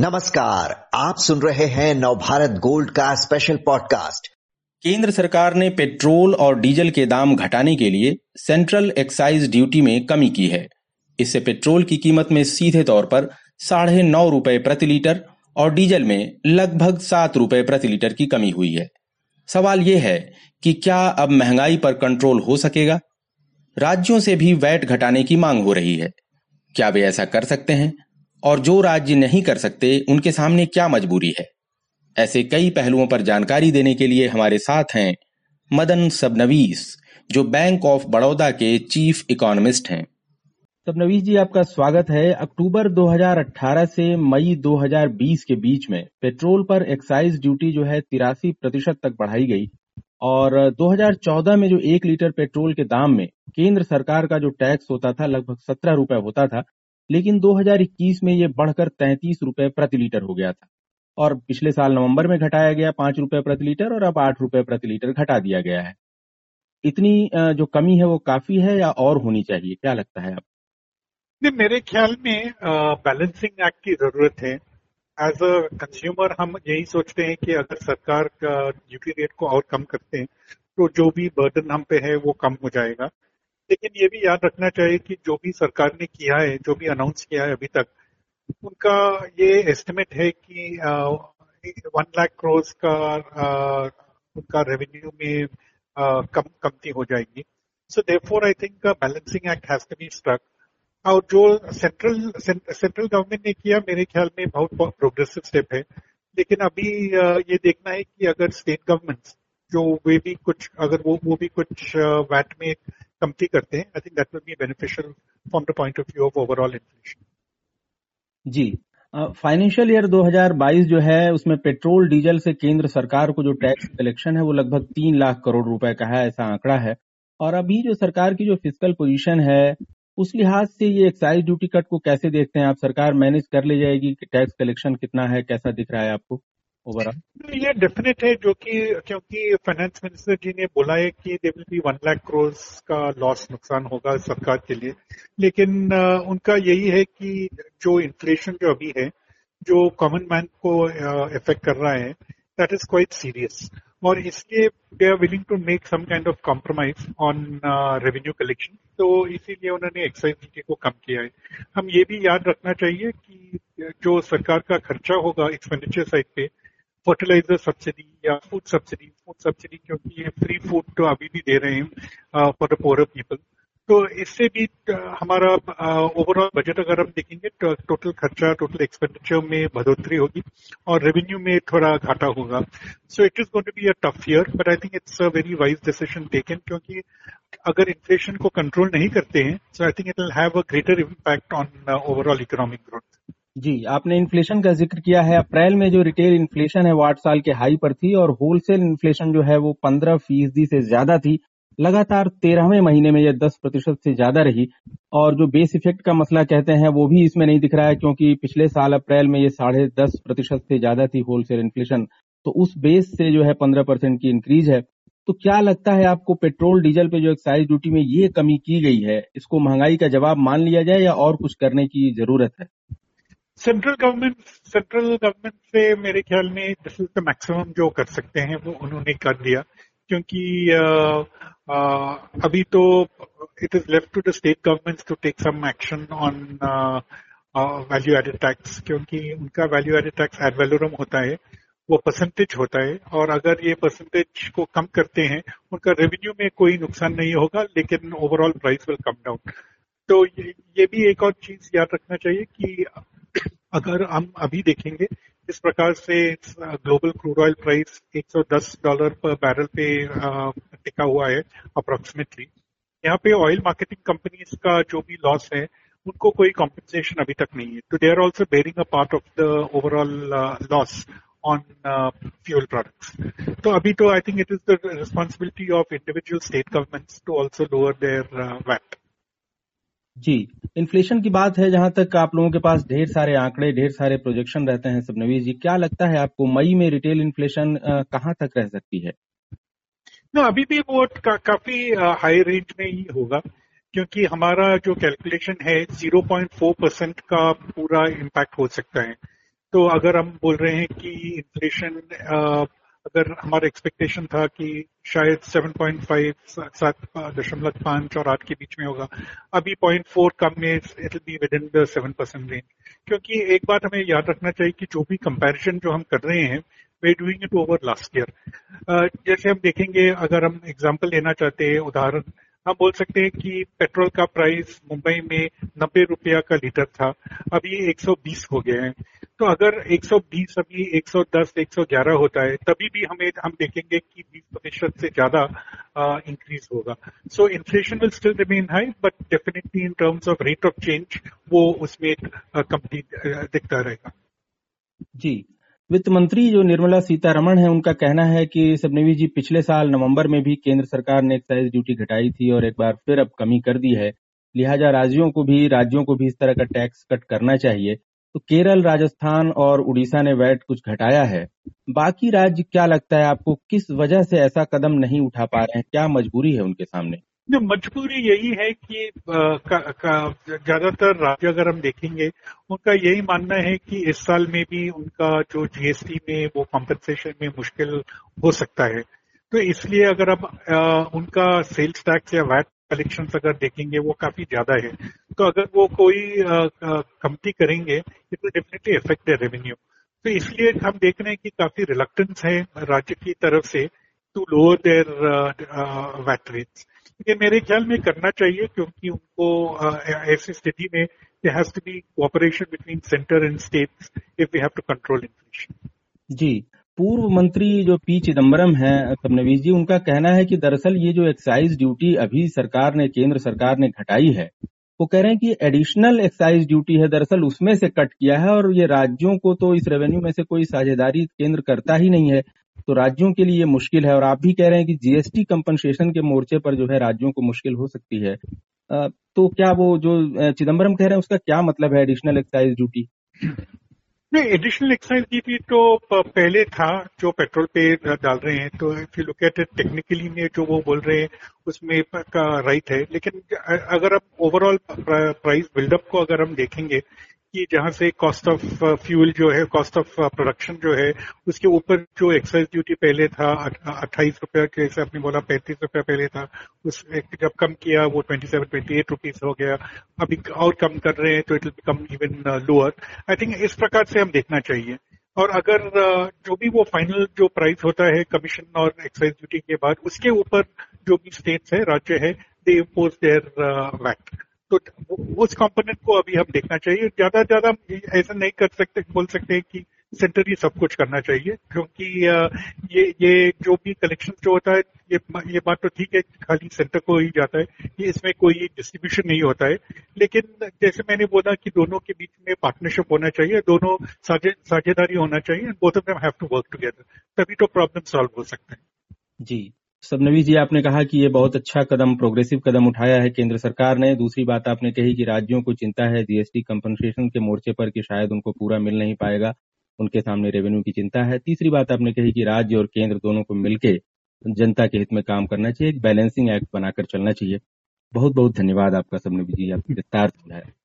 नमस्कार, आप सुन रहे हैं नवभारत गोल्ड का स्पेशल पॉडकास्ट केंद्र सरकार ने पेट्रोल और डीजल के दाम घटाने के लिए सेंट्रल एक्साइज ड्यूटी में कमी की है। इससे पेट्रोल की कीमत में सीधे तौर पर साढ़े नौ रुपए प्रति लीटर और डीजल में लगभग सात रुपए प्रति लीटर की कमी हुई है। सवाल यह है कि क्या अब महँगाई पर कंट्रोल हो सकेगा? राज्यों से भी वैट घटाने की मांग हो रही है। क्या वे ऐसा कर सकते हैं? और जो राज्य नहीं कर सकते, उनके सामने क्या मजबूरी है? ऐसे कई पहलुओं पर जानकारी देने के लिए हमारे साथ हैं मदन सबनवीस, जो बैंक ऑफ़ बड़ौदा के चीफ इकोनॉमिस्ट हैं। सबनवीस जी, आपका स्वागत है अक्टूबर 2018 से मई 2020 के बीच में। पेट्रोल पर एक्साइज ड्यूटी जो है तिरासी प्रतिशत तक बढ़ाई गई। और 2014 में जो एक लीटर पेट्रोल के दाम में केंद्र सरकार का जो टैक्स होता था, लगभग सत्रह रुपए होता था लेकिन 2021 में ये बढ़कर तैंतीस रुपए प्रति लीटर हो गया था। और पिछले साल नवंबर में घटाया गया पाँच रुपए प्रति लीटर और अब आठ रुपए प्रति लीटर घटा दिया गया है। इतनी जो कमी है वो काफ़ी है या और होनी चाहिए? क्या लगता है आप? मेरे ख्याल में बैलेंसिंग एक्ट की ज़रूरत है। एज अ कंज्यूमर हम यही सोचते हैं कि अगर सरकार ड्यूटी रेट को और कम करते हैं तो जो भी बर्डन हम पे है वो कम हो जाएगा। लेकिन ये भी याद रखना चाहिए कि जो भी सरकार ने किया है जो भी अनाउंस किया है अभी तक उनका ये एस्टिमेट है कि वन लाख क्रोज का आ, उनका रेवेन्यू में आ, कम कमती हो जाएगी। So therefore I think balancing act has to be struck और जो सेंट्रल सेंट्रल गवर्नमेंट ने किया मेरे ख्याल में बहुत प्रोग्रेसिव स्टेप है। लेकिन अभी ये देखना है कि अगर स्टेट गवर्नमेंट जो वे भी कुछ, अगर वो वो भी कुछ वैट में कमती करते हैं I think that will be beneficial from the point of view of overall inflation ji. Financial year 2022 जो है, उसमें पेट्रोल डीजल से केंद्र सरकार को जो टैक्स कलेक्शन है, वो लगभग तीन लाख करोड़ रुपए का है, ऐसा आंकड़ा है। और अभी जो सरकार की जो फ़िज़िकल पोजीशन है, उस लिहाज से ये एक्साइज ड्यूटी कट को कैसे देखते हैं आप? सरकार मैनेज कर ले जाएगी कि टैक्स कलेक्शन कितना है, कैसा दिख रहा है आपको? ओवरऑल ये डेफिनेट है जो कि क्योंकि फाइनेंस मिनिस्टर जी ने बोला है कि they will be one lakh crore का लॉस नुकसान होगा सरकार के लिए लेकिन उनका यही है कि जो इन्फ्लेशन जो अभी है जो कॉमन मैन को इफ़ेक्ट कर रहा है दैट इज़ क्वाइट सीरियस और इसलिए they are willing to make some kind of compromise on revenue collection तो इसीलिए उन्होंने एक्साइज ड्यूटी को कम किया है हम ये भी याद रखना चाहिए कि जो सरकार का खर्चा होगा एक्सपेंडिचर साइड पे फर्टिलाइज़र सब्सिडी या फ़ूड सब्सिडी फ़ूड सब्सिडी क्योंकि ये फ्री फ़ूड तो अभी भी दे रहे हैं फॉर द पोअर पीपल तो इससे भी हमारा ओवरऑल बजट अगर हम देखेंगे तो टोटल खर्चा टोटल एक्सपेंडिचर में बढ़ोतरी होगी और रेवेन्यू में थोड़ा घाटा होगा. So it is going to be a tough year but I think it's a very wise decision taken क्योंकि अगर इन्फ्लेशन को कंट्रोल नहीं करते हैं so I think it will have a greater impact on overall economic growth जी, आपने inflation का ज़िक्र किया है। अप्रैल में जो रिटेल इन्फ्लेशन है वो आठ साल के हाई पर थी और होलसेल इन्फ्लेशन जो है, वो पंद्रह फ़ीसदी से ज़्यादा थी। लगातार तेरहवें महीने में यह दस प्रतिशत से ज़्यादा रही। और जो बेस इफ़ेक्ट का मसला कहते हैं, वो भी इसमें नहीं दिख रहा है, क्योंकि पिछले साल अप्रैल में ये साढ़े दस प्रतिशत से ज़्यादा थी होलसेल इन्फ्लेशन तो उस बेस से जो है, पंद्रह परसेंट की इंक्रीज है। तो क्या लगता है आपको पेट्रोल, डीजल पे जो एक्साइज ड्यूटी में ये कमी की गई है? इसको महँगाई का जवाब मान लिया जाए या और कुछ करने की ज़रूरत है? सेंट्रल गवर्नमेंट सेंट्रल गवर्नमेंट से मेरे ख्याल में दिस इज़ द मैक्सिमम जो कर सकते हैं, वो उन्होंने कर दिया। क्योंकि अभी तो it is left to the state government to take some action on value added tax क्योंकि उनका value added tax ad valorem है, वो परसेंटेज होता है, और अगर ये परसेंटेज को कम करते हैं, उनका रेवेन्यू में कोई नुकसान नहीं होगा, लेकिन overall price will come down तो ये, ये भी एक और चीज़ याद रखना चाहिए कि अगर हम अभी देखेंगे इस प्रकार से global crude oil price 110 dollar per barrel पे टिका हुआ है अप्रोक्सीमेटली यहाँ पे ऑयल मार्केटिंग कंपनीज़ का जो भी लॉस है उनको कोई कॉम्पेंसेशन अभी तक नहीं है. तो they are also bearing a part of the overall loss on fuel products तो अभी तो I think it is the responsibility of individual state governments to also lower their VAT ji inflation की बात है जहाँ तक आप लोगों के पास ढेर सारे आंकड़े ढेर सारे प्रोजेक्शन रहते हैं सबनवीर जी। क्या लगता है आपको मई में रिटेल इन्फ्लेशन कहाँ तक रह सकती है? ना अभी भी वो का, काफ़ी हाई रेंज में ही होगा क्योंकि हमारा जो कैलकुलेशन है 0.4 परसेंट का पूरा इम्पैक्ट हो सकता है। तो अगर हम बोल रहे हैं कि इन्फ्लेशन अगर हमारा एक्सपेक्टेशन था कि शायद 7.5 सात, दशमलव पाँच और आठ के बीच में होगा, अभी 0.4 कम में it be within the seven percent range क्योंकि एक बात हमें याद रखना चाहिए कि जो भी कंपैरिजन जो हम कर रहे हैं we doing it over last year जैसे हम देखेंगे, अगर हम एग्ज़ाम्पल लेना चाहते हैं, उदाहरण, हम बोल सकते हैं कि पेट्रोल का प्राइस मुंबई में नब्बे रुपया का लीटर था, अभी 120 हो गया हैं। तो अगर 120 अभी 110 111 होता है, तभी भी हमें, हम देखेंगे कि 20 प्रतिशत से ज़्यादा इंक्रीज होगा। So inflation will still remain high but definitely in terms of rate of change वो उसमें कंप्लीट दिखता रहेगा। जी। वित्त मंत्री जो निर्मला सीतारमण है, उनका कहना है कि सबनेवी जी पिछले साल नवंबर में भी केंद्र सरकार ने एक्साइज ड्यूटी घटाई थी और एक बार फिर अब कमी कर दी है। लिहाजा राज्यों को भी, राज्यों को भी इस तरह का टैक्स कट करना चाहिए। तो केरल, राजस्थान और उड़ीसा ने वैट कुछ घटाया है। बाकी राज्य क्या लगता है आपको? किस वजह से ऐसा कदम नहीं उठा पा रहे हैं? क्या मजबूरी है उनके सामने? जो मजबूरी यही है कि ज़्यादातर राज्य अगर हम देखेंगे, उनका यही मानना है कि इस साल में भी उनका जो जीएसटी में वो कॉम्पनसेशन में मुश्किल हो सकता है। तो इसलिए अगर अब उनका सेल्स टैक्स या वैट कलेक्शन अगर देखेंगे, वो काफ़ी ज़्यादा है। तो अगर वो कोई कमती करेंगे it will definitely affect the revenue तो इसलिए हम देख रहे हैं कि काफ़ी रिलक्टेंस है राज्य की तरफ़ से to lower their VAT rates ये मेरे ख्याल में करना चाहिए क्योंकि उनको ऐसी स्थिति में there has to be cooperation between centre and states if we have to control inflation जी। पूर्व मंत्री जो पी चिदम्बरम है फडनवीस जी, उनका कहना है कि दरअसल ये जो एक्साइज ड्यूटी अभी सरकार ने, केंद्र सरकार ने घटाई है, वो कह रहे हैं कि एडिशनल एक्साइज ड्यूटी है, दरअसल उसमें से कट किया है और ये राज्यों को तो इस रेवेन्यू में से कोई साझेदारी केंद्र करता ही नहीं है तो राज्यों के लिए ये मुश्किल है और आप भी कह रहे हैं कि जीएसटी कंपनसेशन के मोर्चे पर जो है राज्यों को मुश्किल हो सकती है। तो क्या वो जो चिदम्बरम कह रहे हैं, उसका क्या मतलब है एडिशनल एक्साइज ड्यूटी नहीं एडिशनल एक्साइज ड्यूटी तो पहले था, जो पेट्रोल पे डाल रहे हैं तो if you look at it technically में जो वो बोल रहे हैं, उसमें का राइट है, लेकिन अगर आप ओवरऑल प्राइस बिल्डअप को अगर हम देखेंगे कि जहाँ से कॉस्ट ऑफ़ फ्यूल जो है कॉस्ट ऑफ़ प्रोडक्शन जो है उसके ऊपर जो एक्साइज ड्यूटी पहले था अट्ठाईस रुपया जैसे आपने बोला पैंतीस रुपया पहले था उस जब कम किया वो twenty seven twenty eight rupees हो गया। अभी और कम कर रहे हैं तो it will become even lower I think इस प्रकार से हम देखना चाहिए। और अगर uh, जो भी वो फाइनल जो प्राइस होता है कमीशन और एक्साइज ड्यूटी के बाद उसके ऊपर जो भी स्टेट्स है राज्य है दे इम्पोज देयर वैट तो उस कंपोनेंट को अभी हम देखना चाहिए। ज़्यादा ज़्यादा ऐसा नहीं कर सकते, बोल सकते हैं कि सेंटर ही सब कुछ करना चाहिए, क्योंकि ये ये जो भी कलेक्शन जो होता है, ये ये बात तो ठीक है, खाली सेंटर को ही जाता है, कि इसमें कोई डिस्ट्रीब्यूशन नहीं होता है। लेकिन जैसे मैंने बोला कि दोनों के बीच में पार्टनरशिप होना चाहिए, दोनों साझेदारी होना चाहिए both of them have to work together तभी तो प्रॉब्लम सॉल्व हो सकते हैं। जी। सबनवी जी, आपने कहा कि ये बहुत अच्छा कदम, प्रोग्रेसिव कदम उठाया है केंद्र सरकार ने। दूसरी बात, आपने कही कि राज्यों को चिंता है, जीएसटी कंपनसेशन के मोर्चे पर कि शायद उनको पूरा मिल नहीं पाएगा, उनके सामने रेवेन्यू की चिंता है। तीसरी बात, आपने कही कि राज्य और केंद्र दोनों को मिलकर जनता के हित में काम करना चाहिए, एक बैलेंसिंग एक्ट बनाकर चलना चाहिए। बहुत बहुत धन्यवाद आपका सबनवी जी, आपने विस्तार है